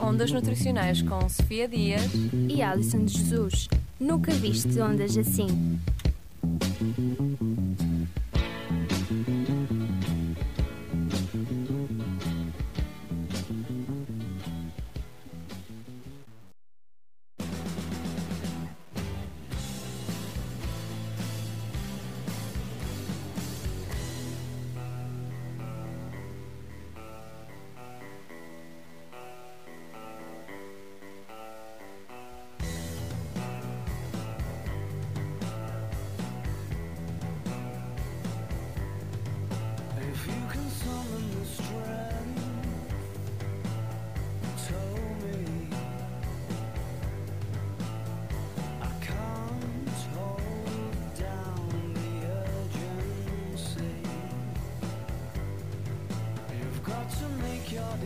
Ondas Nutricionais com Sofia Dias e Alison de Jesus. Nunca viste ondas assim.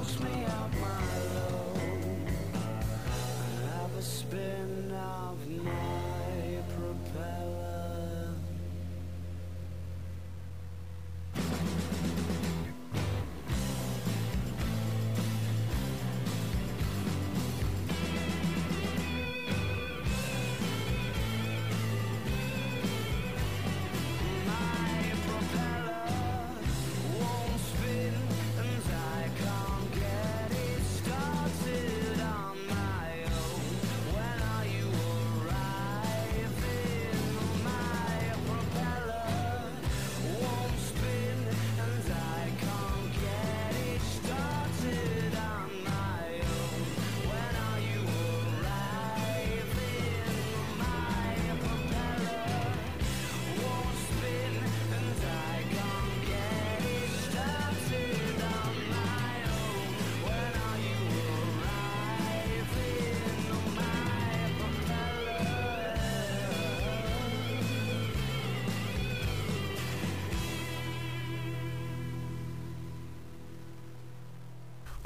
wakes me up.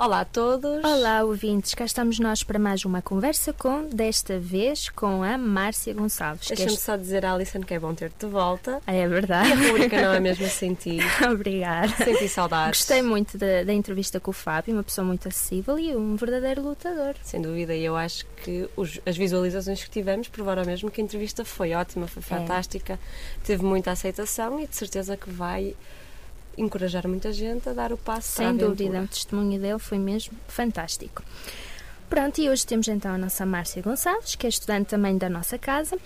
Olá a todos. Olá, ouvintes. Cá estamos nós para mais uma conversa com, desta vez, com a Márcia Gonçalves. que Deixa-me só dizer, Alison, que é bom ter-te de volta. Ah, É E verdade. a pública não é mesmo sentir. Obrigada. Senti saudades. Gostei muito da, da entrevista com o Fábio, uma pessoa muito acessível e um verdadeiro lutador. Sem dúvida, e eu acho que os- as visualizações que tivemos provaram mesmo que a entrevista foi ótima, foi fantástica, teve muita aceitação e de certeza que vai encorajar muita gente a dar o passo Sem dúvida, o testemunho dele foi mesmo fantástico. Pronto, e hoje temos então a nossa Márcia Gonçalves, que é estudante também da nossa casa.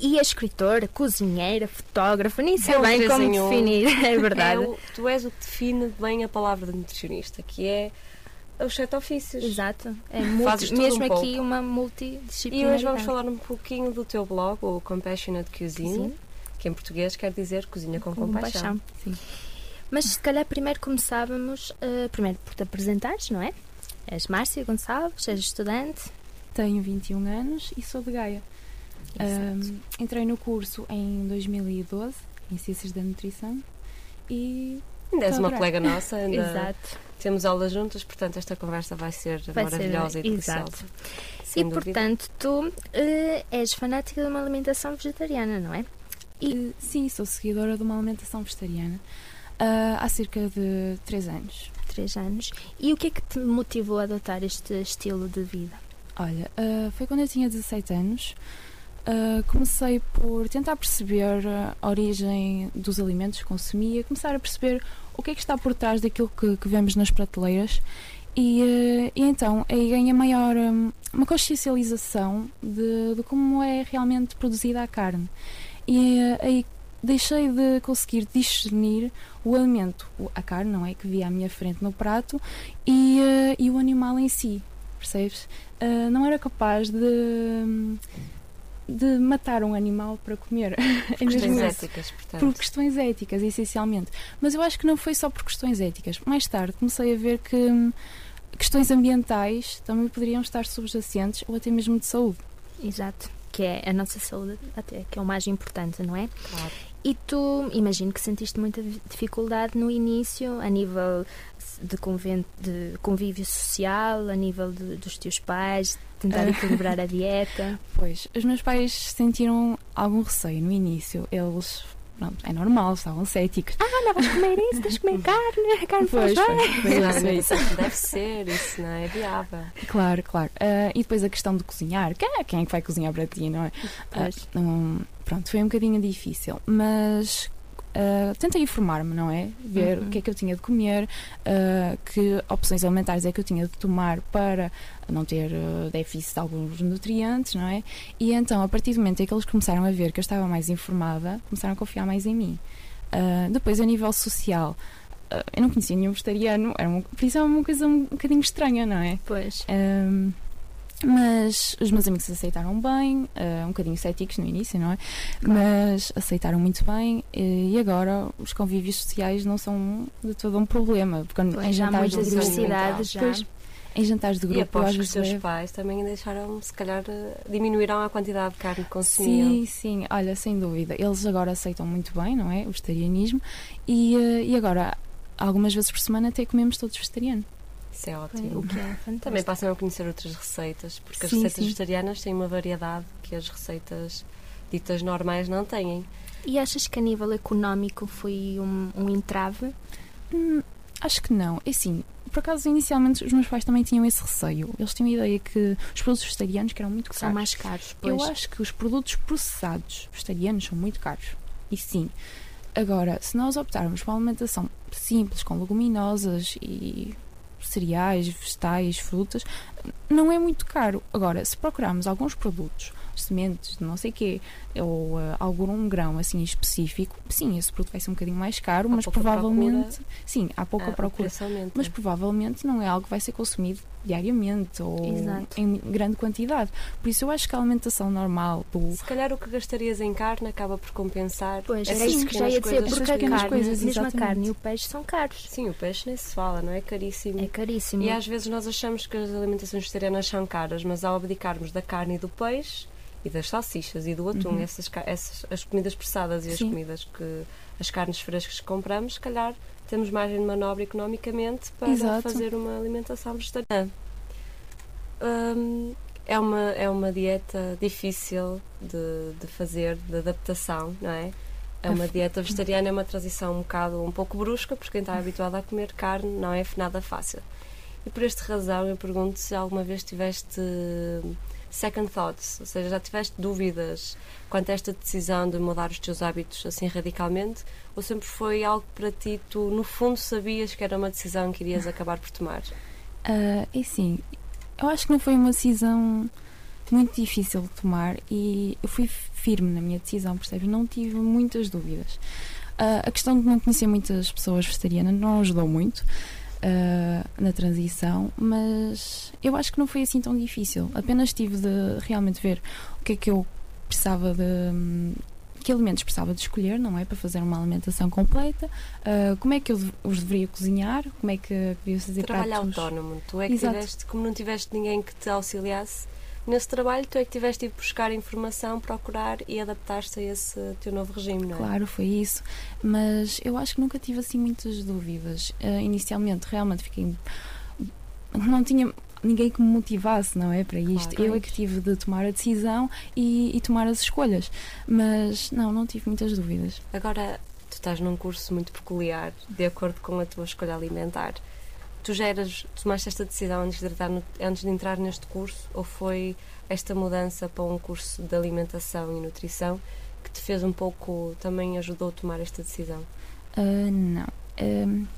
E é escritora, cozinheira, fotógrafa, nem sei bem como definir, é verdade. É o- tu és o que define bem a palavra de nutricionista, que é os sete ofícios. Exato, é Fazes multi, mesmo um aqui pouco. uma E multidisciplinaridade. hoje vamos falar um pouquinho do teu blog, o Compassionate Cuisine, Sim. que em português quer dizer cozinha com, Com compaixão. compaixão. Mas se calhar primeiro começávamos, eh, primeiro por te apresentares, não é? És Márcia Gonçalves, és estudante. Tenho 21 anos e sou de Gaia. Ahm, entrei no curso em 2012, em Ciências da Nutrição, e Ainda és uma colega nossa, ainda Exato. temos aulas juntas, portanto esta conversa vai ser Vai ser- maravilhosa e exato. deliciosa. E Sem dúvida. portanto, tu eh, és fanática de uma alimentação vegetariana, não é? E sim, sou seguidora de uma alimentação vegetariana ah, há cerca de 3 anos. Três anos. E o que é que te motivou a adotar este estilo de vida? Olha, ah, foi quando eu tinha 17 anos. ah, comecei por tentar perceber a origem dos alimentos que consumia, começar a perceber o que é que está por trás daquilo que, que vemos nas prateleiras e, ah, e então aí ganha maior hum, uma consciencialização de, de como é realmente produzida a carne. E ah, aí deixei de conseguir discernir o alimento, a carne, não é? Que via à minha frente no prato e, ah, e o animal em si, percebes? Ah, não era capaz de, de matar um animal para comer. É mesmo Questões éticas, portanto. Por questões éticas, essencialmente. Mas eu acho que não foi só por questões éticas. Mais tarde comecei a ver que hum, questões ambientais também poderiam estar subjacentes ou até mesmo de saúde. Exato. Que é a nossa saúde, até, que é o mais importante, não é? Claro. E tu, imagino que sentiste muita dificuldade no início, a nível de, conven- de convívio social, a nível de- dos teus pais, tentar Ah. equilibrar a dieta. Pois, os meus pais sentiram algum receio no início. Eles, pronto, é normal, estavam céticos. Ah, não vais comer isso, tens de comer carne, a carne faz Pois, bem. foi, foi Não, isso, isso. isso é que deve ser, isso não é viável. Claro, claro. Ah, e depois a questão de cozinhar. Quem é, quem é que vai cozinhar para ti, não é? Ah, Pois. hum, pronto, foi um bocadinho difícil, mas ah, tentei informar-me, não é? Ver Uhum. o que é que eu tinha de comer, ah, que opções alimentares é que eu tinha de tomar para não ter ah, déficit de alguns nutrientes, não é? E então, a partir do momento em que eles começaram a ver que eu estava mais informada, começaram a confiar mais em mim. Depois, a nível social, eu não conhecia nenhum vegetariano, era uma, por isso é uma coisa um bocadinho estranha, não é? Pois. Um, mas os meus amigos aceitaram bem, uh, um bocadinho céticos no início, não é? Mas aceitaram muito bem e e agora os convívios sociais não são de todo um problema. Porque em Pois, há jantares de diversidade já. Pois, em jantares de E grupo, eu aposto que os seus levo- pais também deixaram, se calhar, eh, diminuíram a quantidade de carne que consumiam. Sim, sim, olha, sem dúvida. Eles agora aceitam muito bem, não é? O vegetarianismo e, uh, e agora, algumas vezes por semana, até comemos todos vegetariano. Isso é O ótimo. que é fantástico. Também passam a conhecer outras receitas, porque as Sim, receitas sim. vegetarianas têm uma variedade que as receitas ditas normais não têm. E achas que a nível económico foi um, um entrave? Hum, acho que não. É assim, por acaso, inicialmente, os meus pais também tinham esse receio. Eles tinham a ideia que os produtos vegetarianos que eram muito caros. São mais caros, Eu pois. acho que os produtos processados vegetarianos são muito caros. E sim. Agora, se nós optarmos por uma alimentação simples, com leguminosas e cereais, vegetais, frutas, não é muito caro. Agora, se procurarmos alguns produtos, sementes de não sei quê, ou ah, algum grão assim específico, sim, esse produto vai ser um bocadinho mais caro, Há mas provavelmente, sim, há pouca Ah, procura. Mas provavelmente não é algo que vai ser consumido diariamente ou Exato. em grande quantidade. Por isso eu acho que a alimentação normal do Se calhar o que gastarias em carne acaba por compensar. Pois, era isso que já ia dizer, coisas. porque essas a pequenas carne, coisas, mesmo a carne e o peixe são caros. Sim, o peixe nem se fala, não é? Caríssimo. É caríssimo. E às vezes nós achamos que as alimentações vegetarianas são caras, mas ao abdicarmos da carne e do peixe e das salsichas e do atum, Uhum. essas, essas as comidas processadas e as Sim. comidas que as carnes frescas que compramos, se calhar temos margem de manobra economicamente para Exato. fazer uma alimentação vegetariana. Hum, é uma é uma dieta difícil de, de fazer, de adaptação, não é? É uma dieta vegetariana, é uma transição um bocado um pouco brusca, porque quem está habituado a comer carne não é nada fácil. E por esta razão eu pergunto se alguma vez tiveste second thoughts, ou seja, já tiveste dúvidas quanto a esta decisão de mudar os teus hábitos assim radicalmente, ou sempre foi algo para ti tu no fundo sabias que era uma decisão que irias acabar por tomar? Ah, é assim, eu acho que não foi uma decisão muito difícil de tomar e eu fui firme na minha decisão, percebes? Não tive muitas dúvidas. Ah, a questão de não conhecer muitas pessoas vegetarianas não ajudou muito ah, na transição, mas eu acho que não foi assim tão difícil. Apenas tive de realmente ver o que é que eu precisava de. hum, que alimentos precisava de escolher, não é? Para fazer uma alimentação completa, ah, como é que eu os deveria cozinhar, como é que devia fazer Trabalho pratos. autónomo. Tu é que Exato. tiveste, como não tiveste ninguém que te auxiliasse nesse trabalho, tu é que tiveste de buscar informação, procurar e adaptar-te a esse teu novo regime, não é? Claro, foi isso. Mas eu acho que nunca tive assim muitas dúvidas. Eh, inicialmente, realmente fiquei. Não tinha. ninguém que me motivasse, não é? Para isto. Claro. Eu é que tive de tomar a decisão e, e tomar as escolhas. Mas não, não tive muitas dúvidas. Agora, tu estás num curso muito peculiar, de acordo com a tua escolha alimentar. Tu já eras, tomaste esta decisão antes de, entrar no- antes de entrar neste curso ou foi esta mudança para um curso de alimentação e nutrição que te fez um pouco, também ajudou a tomar esta decisão? Ah, não.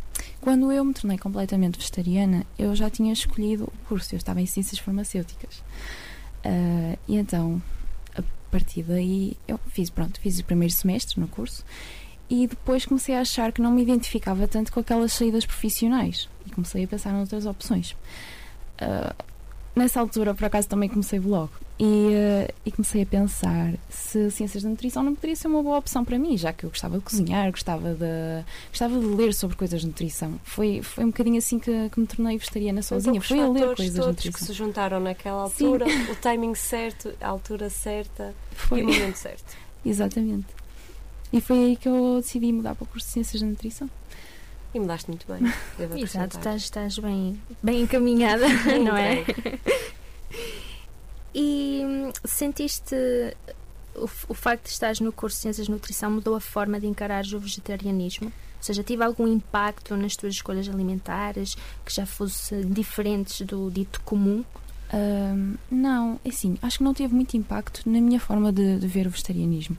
Quando eu me tornei completamente vegetariana, eu já tinha escolhido o curso. Eu estava em Ciências Farmacêuticas. Ah, e então, a partir daí, eu fiz, pronto, fiz o primeiro semestre no curso e depois comecei a achar que não me identificava tanto com aquelas saídas profissionais e comecei a pensar noutras opções. Ah, nessa altura, por acaso, também comecei blog e, ah, e comecei a pensar se ciências da nutrição não poderia ser uma boa opção para mim, já que eu gostava de cozinhar, gostava de, gostava de ler sobre coisas de nutrição. Foi, foi um bocadinho assim que, que me tornei vegetariana sozinha, Foi a ler coisas de todos que nutrição. se juntaram naquela Sim. altura, o timing certo, a altura certa Foi, e o momento certo. exatamente. E foi aí que eu decidi mudar para o curso de Ciências da Nutrição. E mudaste muito bem. devo Exato, estás, estás bem, bem encaminhada, não é? E hum, sentiste o, o facto de estares no curso de Ciências de Nutrição mudou a forma de encarares o vegetarianismo? Ou seja, tive algum impacto nas tuas escolhas alimentares que já fossem diferentes do dito comum? Ahm, não, é assim, acho que não teve muito impacto na minha forma de, de ver o vegetarianismo.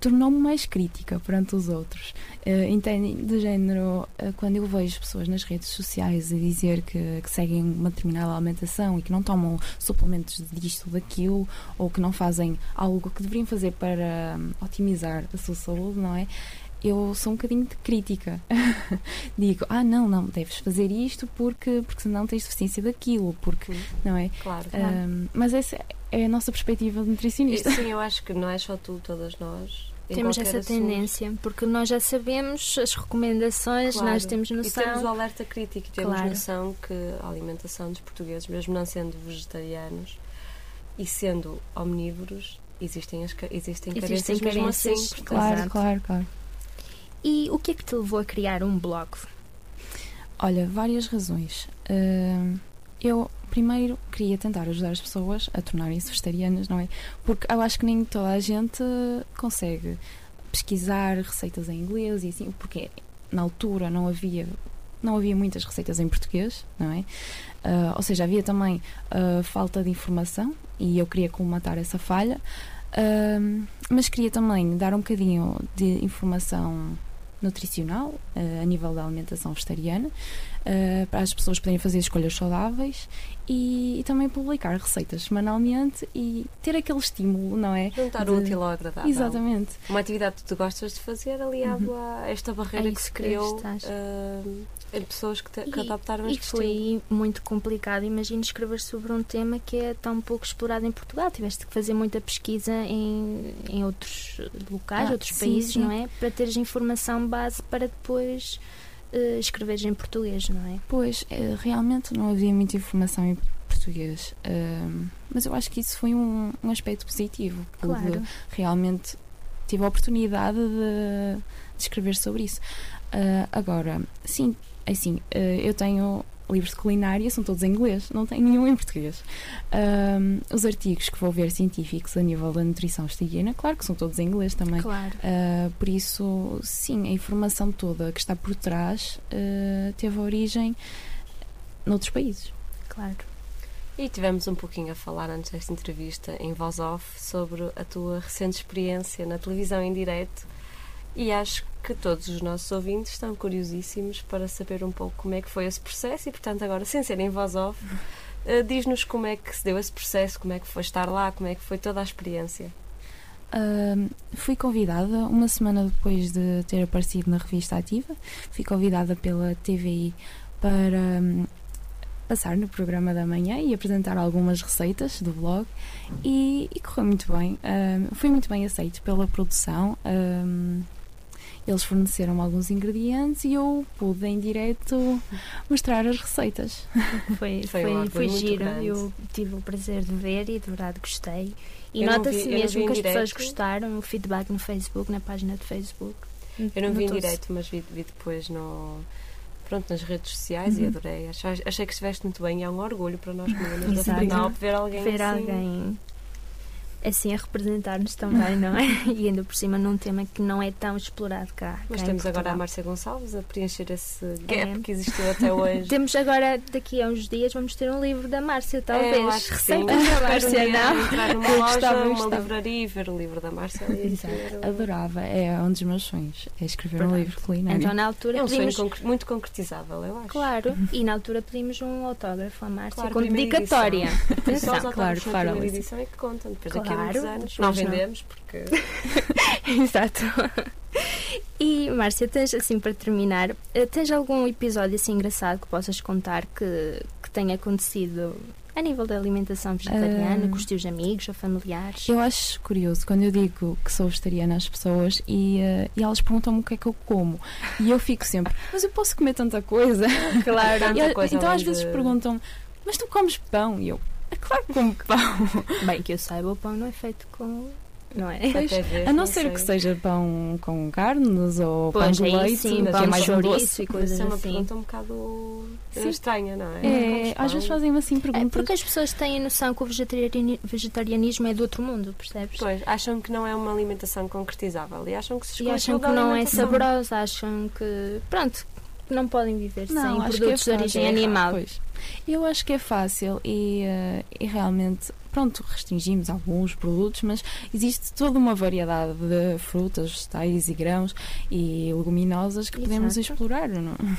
Tornou-me mais crítica perante os outros. Uh, entendem? De género, uh, quando eu vejo pessoas nas redes sociais a dizer que, que seguem uma determinada alimentação e que não tomam suplementos disto ou daquilo, ou que não fazem algo que deveriam fazer para hum, otimizar a sua saúde, não é? Eu sou um bocadinho de crítica. Digo, ah, não, não, deves fazer isto porque, porque senão tens deficiência daquilo, porque, Hum, não é? Claro. Ahm, mas essa é a nossa perspectiva de nutricionista. Sim, eu acho que não é só tu, todas nós. em Temos essa assunto. tendência, porque nós já sabemos as recomendações, Claro. nós temos E temos noção. o alerta crítico e temos Claro. noção que a alimentação dos portugueses, mesmo não sendo vegetarianos e sendo omnívoros, existem, as, existem, Existem carências mesmo carências. assim. portanto, Claro, claro, claro. E o que é que te levou a criar um blog? Olha, várias razões. Ahm, eu primeiro queria tentar ajudar as pessoas a tornarem-se vegetarianas, não é? Porque eu acho que nem toda a gente consegue pesquisar receitas em inglês e assim, porque na altura não havia não havia muitas receitas em português, não é? Ah, ou seja, havia também ah, falta de informação e eu queria colmatar essa falha, Ahm, mas queria também dar um bocadinho de informação nutricional ah, a nível da alimentação vegetariana ah, para as pessoas poderem fazer escolhas saudáveis e, e também publicar receitas semanalmente e ter aquele estímulo, não é? Juntar o De- útil ao agradável. Exatamente. Uma atividade que tu gostas de fazer aliado a esta barreira É que se criou ah, em pessoas que, te, que E- adaptaram E este estilo. foi muito complicado. Imagino escrever sobre um tema que é tão pouco explorado em Portugal. Tiveste que fazer muita pesquisa em, em outros locais, Ah, outros sim, países, sim. não é? Para teres informação base para depois eh, escreveres em português, não é? Pois, eh, realmente não havia muita informação em português, ahm, mas eu acho que isso foi um, um aspecto positivo. Claro. realmente tive a oportunidade de, de escrever sobre isso. Ah, agora, sim, assim, eu tenho livros de culinária, são todos em inglês, não tenho nenhum em português. Ahm, os artigos que vou ver científicos a nível da nutrição vegetariana, claro que são todos em inglês também. Claro. Uh, por isso, sim, a informação toda que está por trás uh, teve origem noutros países. Claro. E tivemos um pouquinho a falar antes desta entrevista em voz off sobre a tua recente experiência na televisão em direto e acho que todos os nossos ouvintes estão curiosíssimos para saber um pouco como é que foi esse processo e, portanto, agora, sem ser em voz off, eh, diz-nos como é que se deu esse processo, como é que foi estar lá, como é que foi toda a experiência. Uh, fui convidada uma semana depois de ter aparecido na revista Ativa, fui convidada pela TVI para hum, passar no programa da manhã e apresentar algumas receitas do blog e, e correu muito bem. Um, fui muito bem aceito pela produção. Um, eles forneceram alguns ingredientes e eu pude em direto mostrar as receitas. Foi, Foi foi, foi muito giro. grande. Eu tive o prazer de ver e de verdade gostei. E nota-se mesmo que as pessoas direto. gostaram. O feedback no Facebook, na página de Facebook. Eu não vi em direto, mas vi, vi depois no. pronto, nas redes sociais e Uhum. adorei. Achei, achei que estiveste muito bem e é um orgulho para nós meninas da ver alguém ver assim. alguém assim a representar-nos também, não é? E ainda por cima num tema que não é tão explorado cá. Mas cá em temos agora a. Márcia Gonçalves a preencher esse gap É. que existiu até hoje. Temos agora, daqui a uns dias, vamos ter um livro da Márcia, É, talvez. eu acho que sim. Receita da Espero um Márcia, dia não? entrar numa Eu loja, gostava, uma gostava. livraria e ver o livro da Márcia. Exato. Adorava, é um dos meus sonhos, é escrever um Verdade. livro culinário. Então, na altura, É um sonho pedimos. concre- muito concretizável, eu acho. Claro, e na altura pedimos um autógrafo à Márcia Claro, com dedicatória. Só os Atenção. autógrafos claro, claro, Alice. edição é que contam. Depois daqui a Claro, muitos anos não não. vendemos porque Exato. E Márcia, tens assim para terminar, eh, tens algum episódio assim engraçado que possas contar que, que tenha acontecido a nível da alimentação vegetariana, Ah. com os teus amigos ou familiares? Eu acho curioso quando eu digo que sou vegetariana às pessoas e, eh, e elas perguntam-me o que é que eu como. E eu fico sempre, mas eu posso comer tanta coisa? claro, tanta eu- coisa então às vezes de- perguntam mas tu comes pão? E eu, é claro que como pão. Bem, que eu saiba, o pão não é feito com. Não é? Pois, ver, A não não ser sei. que seja pão com carnes ou Pois, pão de aí leite, sim, que pão é de mais doce. chouriço e Mas coisas isso é uma assim. pergunta um bocado Sim. estranha, não é? É, às vezes fazem-me assim É perguntas. porque as pessoas têm a noção que o vegetariani- vegetarianismo é do outro mundo, percebes? Pois, acham que não é uma alimentação concretizável e acham que se E acham que não é saborosa, acham que. Pronto, que não podem viver Não, sem acho que é produtos de origem é animal. Pois. Eu acho que é fácil e, eh, e realmente, pronto, restringimos alguns produtos, mas existe toda uma variedade de frutas, vegetais e grãos e leguminosas que podemos Exato. explorar. Não? é?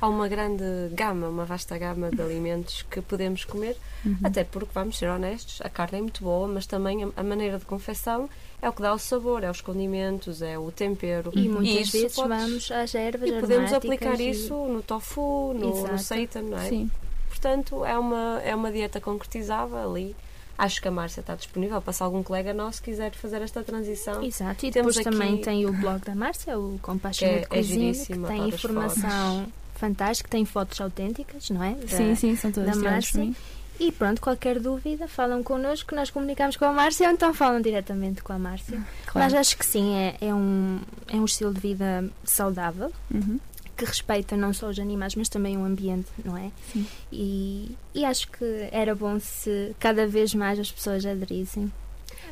Há uma grande gama, uma vasta gama de alimentos que podemos comer, Uhum. até porque, vamos ser honestos, a carne é muito boa, mas também a, a maneira de confecção é o que dá o sabor, é os condimentos, é o tempero. E muitas isso vezes podes- vamos às ervas E podemos aplicar e- isso no tofu, no, no Exato. seitan, não é? Sim. Portanto, é uma, é uma dieta concretizável ali. Acho que a Márcia está disponível para se algum colega nosso quiser fazer esta transição. Exato, e Temos depois também aqui- tem o blog da Márcia, o Que é- é Cuisine, que giríssimo, tem informação fantástica, tem fotos autênticas, não é? Da- Sim, sim, são todas da Márcia. E pronto, qualquer dúvida, falam connosco, nós comunicamos com a Márcia ou então falam diretamente com a Márcia. Claro. Mas acho que sim, é, é, um, é um estilo de vida saudável, Uhum. que respeita não só os animais, mas também o ambiente, não é? Sim. E, e acho que era bom se cada vez mais as pessoas aderissem.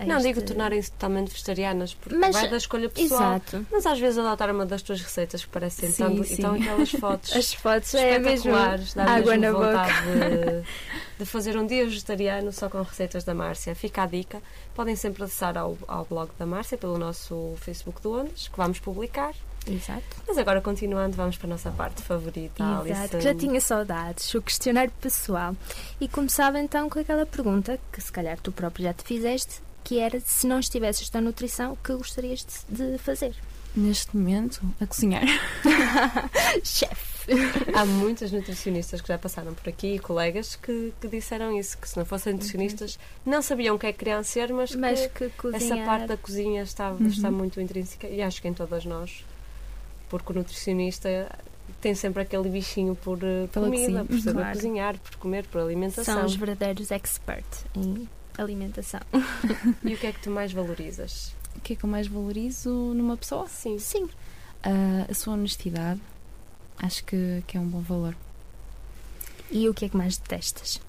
Não este- digo tornarem-se totalmente vegetarianas, porque Mas- vai da escolha pessoal. Exato. Mas às vezes adotar uma das tuas receitas que parecem Sim, tanto. sim. Então aquelas fotos As fotos é mesmo dá água mesmo na boca. vontade de, de fazer um dia vegetariano só com receitas da Márcia. Fica a dica. Podem sempre acessar ao, ao blog da Márcia pelo nosso Facebook do Ondas, que vamos publicar. Exato. Mas agora, continuando, vamos para a nossa parte favorita, Exato, Alison. já tinha saudades, o questionário pessoal. E começava então com aquela pergunta que se calhar tu próprio já te fizeste, que era se não estivesses na nutrição, o que gostarias de, de fazer? Neste momento, a cozinhar. Chefe! Há muitas nutricionistas que já passaram por aqui e colegas que, que disseram isso, que se não fossem nutricionistas não sabiam o que é que queriam ser, mas, Mas que que cozinhar... essa parte da cozinha está, Uhum. está muito intrínseca e acho que em todas nós, porque o nutricionista tem sempre aquele bichinho por eh, Pela comida, cozinha, por saber claro. cozinhar, por comer, por alimentação. São os verdadeiros experts em alimentação. E o que é que tu mais valorizas? O que é que eu mais valorizo numa pessoa? Sim. Sim. Ah, a sua honestidade. Acho que, que é um bom valor. E o que é que mais detestas?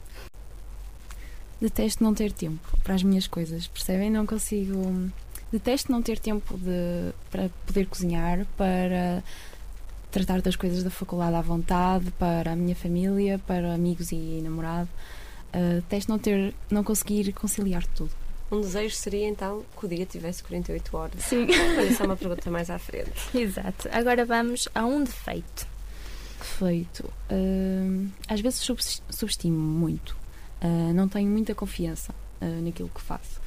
Detesto não ter tempo para as minhas coisas, percebem? Não consigo. Detesto não ter tempo de, para poder cozinhar, para tratar das coisas da faculdade à vontade, para a minha família, para amigos e namorado. Ah, detesto não ter, não conseguir conciliar tudo. Um desejo seria então que o dia tivesse 48 horas. Sim. Mas isso é uma pergunta mais à frente. Exato. Agora vamos a um defeito. Feito. Ah, às vezes subestimo muito. Ah, não tenho muita confiança naquilo que faço.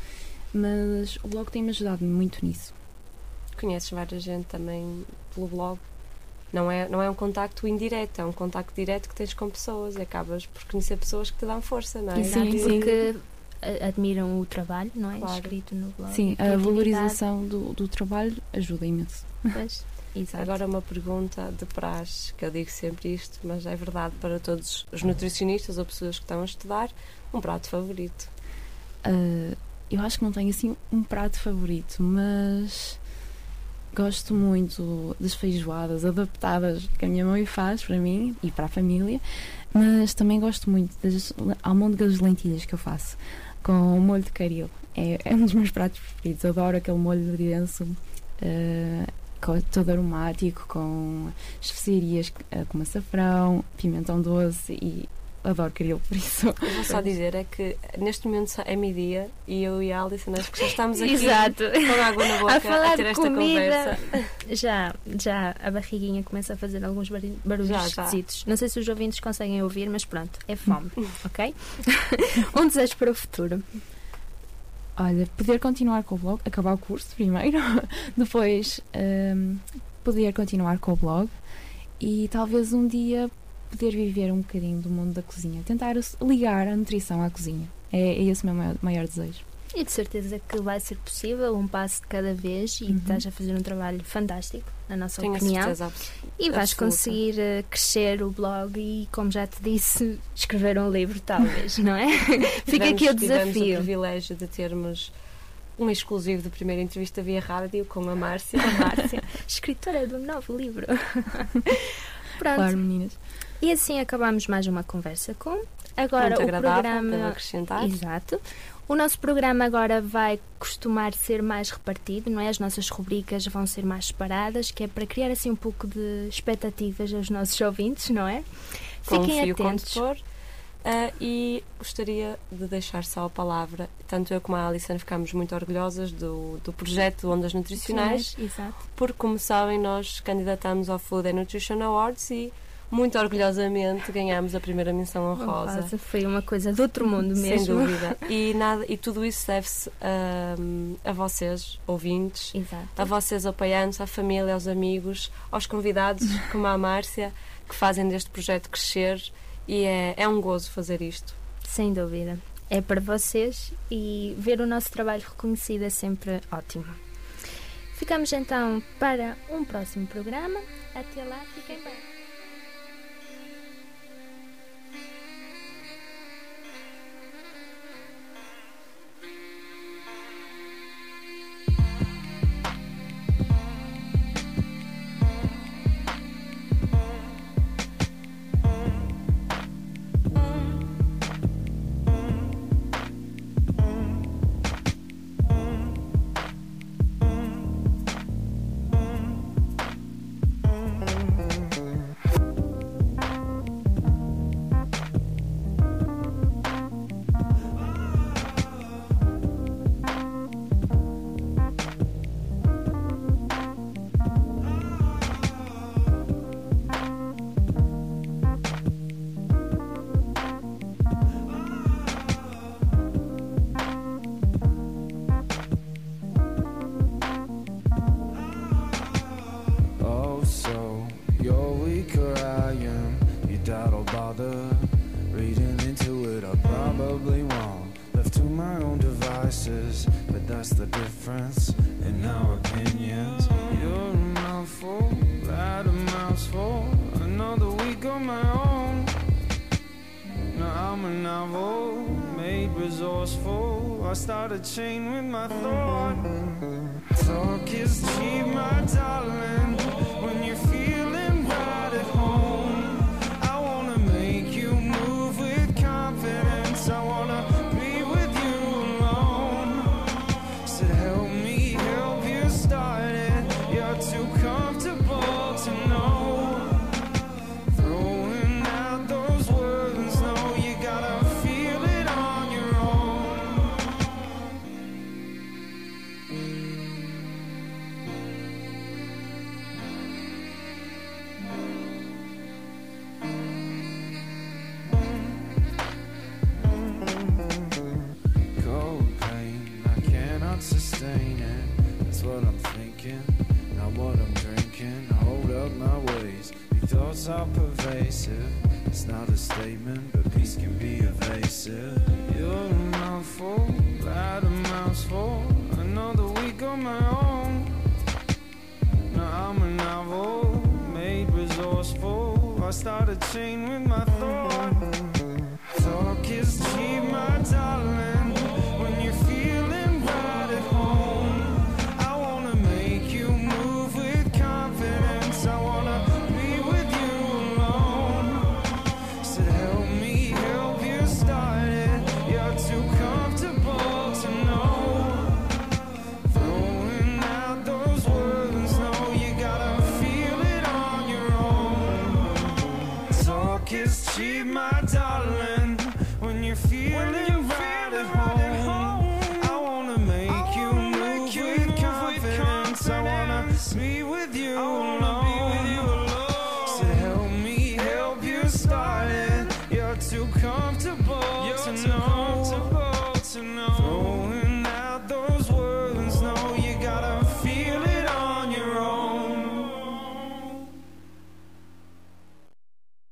Mas o blog tem-me ajudado muito nisso. Conheces várias gente também pelo blog. Não é, não é um contacto indireto, é um contacto direto que tens com pessoas e acabas por conhecer pessoas que te dão força, não é? Sim, Exato, sim. porque admiram o trabalho, não é? Claro. Escrito no blog. Sim, a a valorização do, do trabalho ajuda imenso. Pois, exato. Agora uma pergunta de praxe, que eu digo sempre isto, mas é verdade para todos os nutricionistas ou pessoas que estão a estudar, um prato favorito. Ah, eu acho que não tenho assim um prato favorito, mas Gosto muito das feijoadas adaptadas que a minha mãe faz para mim e para a família, mas também gosto muito das almôndegas de lentilhas que eu faço com molho de caril. É, é um dos meus pratos preferidos. Adoro aquele molho de denso, eh, com- todo aromático, com especiarias eh, como açafrão, pimentão doce e adoro caril, por isso. Eu vou só dizer é que neste momento é meio-dia e eu e a Alice acho que já estamos aqui Exato. com água na boca A falar ter de esta comida. conversa. Já, já a barriguinha começa a fazer alguns barulhos, Já, já. esquisitos. Não sei se os ouvintes conseguem ouvir, mas pronto, é fome, ok? um desejo para o futuro. Olha, poder continuar com o blog, acabar o curso primeiro, depois ehm, poder continuar com o blog e talvez um dia poder viver um bocadinho do mundo da cozinha, tentar ligar a nutrição à cozinha. É, é esse o meu maior, maior desejo. E de certeza que vai ser possível, um passo de cada vez, e Uhum. estás a fazer um trabalho fantástico, na nossa Tenho a opinião. certeza. E vais absoluta. conseguir eh, crescer o blog e, como já te disse, escrever um livro, talvez, não é? Fica aqui o Tivemos- Tivemos o desafio. privilégio de termos um exclusivo de primeira entrevista via rádio com a Márcia. A Márcia, escritora do novo livro. Pronto, Claro, meninas. E assim acabamos mais uma conversa com. Agora Muito o programa. acrescentar. Exato. O nosso programa agora vai costumar ser mais repartido, não é? As nossas rubricas vão ser mais separadas, que é para criar assim um pouco de expectativas aos nossos ouvintes, não é? com um Fiquem fio atentos. condutor. Ah, e gostaria de deixar só a palavra, tanto eu como a Alison ficamos muito orgulhosas do, do projeto Ondas Nutricionais, Exato. porque, como sabem, nós candidatamos ao Food and Nutrition Awards e, muito orgulhosamente, ganhamos a primeira menção honrosa. Rosa, foi uma coisa de outro mundo Sem mesmo. dúvida. E, nada, e tudo isso deve-se ahm, a vocês, ouvintes, Exato. a vocês apoiantes, à família, aos amigos, aos convidados, como a Márcia, que fazem deste projeto crescer e é, é um gozo fazer isto. Sem dúvida. É para vocês e ver o nosso trabalho reconhecido é sempre ótimo. Ficamos então para um próximo programa. Até lá, fiquem bem. Devices, but that's the difference in our opinions. You're a mouthful, that a mouthful. Another week on my own. Now I'm a novel, made resourceful. I start a chain with my thought. Talk is cheap, my darling. When you're feeling Are pervasive. It's not a statement, but peace can be evasive. You're a mouthful, that a mouthful. Another week on my own. Now I'm a novel, made resourceful. I start a chain with my thought.